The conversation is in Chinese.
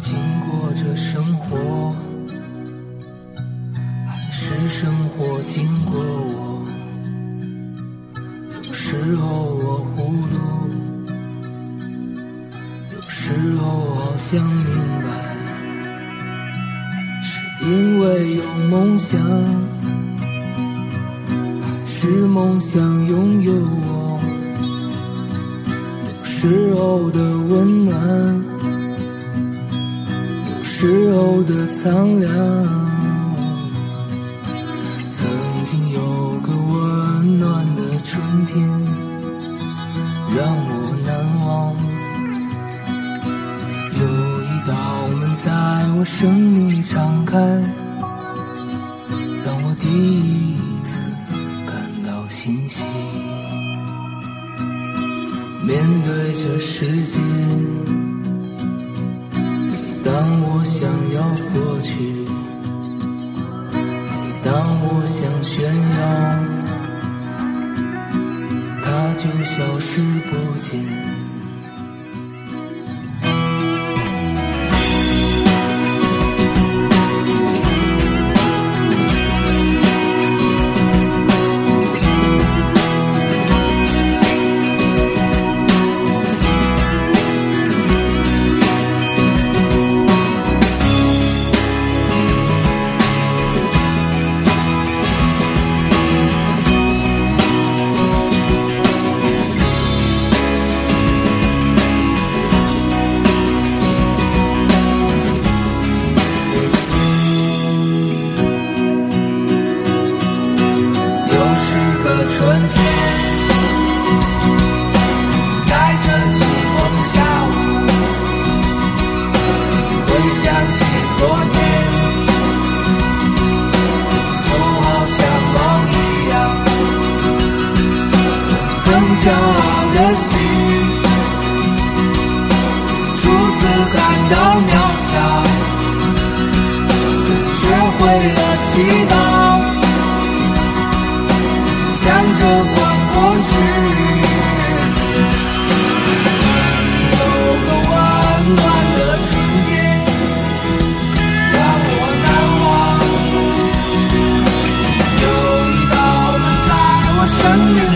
经过这生活，还是生活经过我。有时候我糊涂，有时候好像明白，是因为有梦想，还是梦想拥有我？有时候的时候的苍凉。曾经有个温暖的春天，让我难忘。有一道门在我生命里敞开，让我第一次感到欣喜。面对这世界，当我想要索取。当我想炫耀，它就消失不见。春天，在这清风下午，回想起昨天，就好像梦一样。曾骄傲的心，初次感到渺。向着广阔世界。有个温暖的春天，让我难忘。有一道门在我生命里。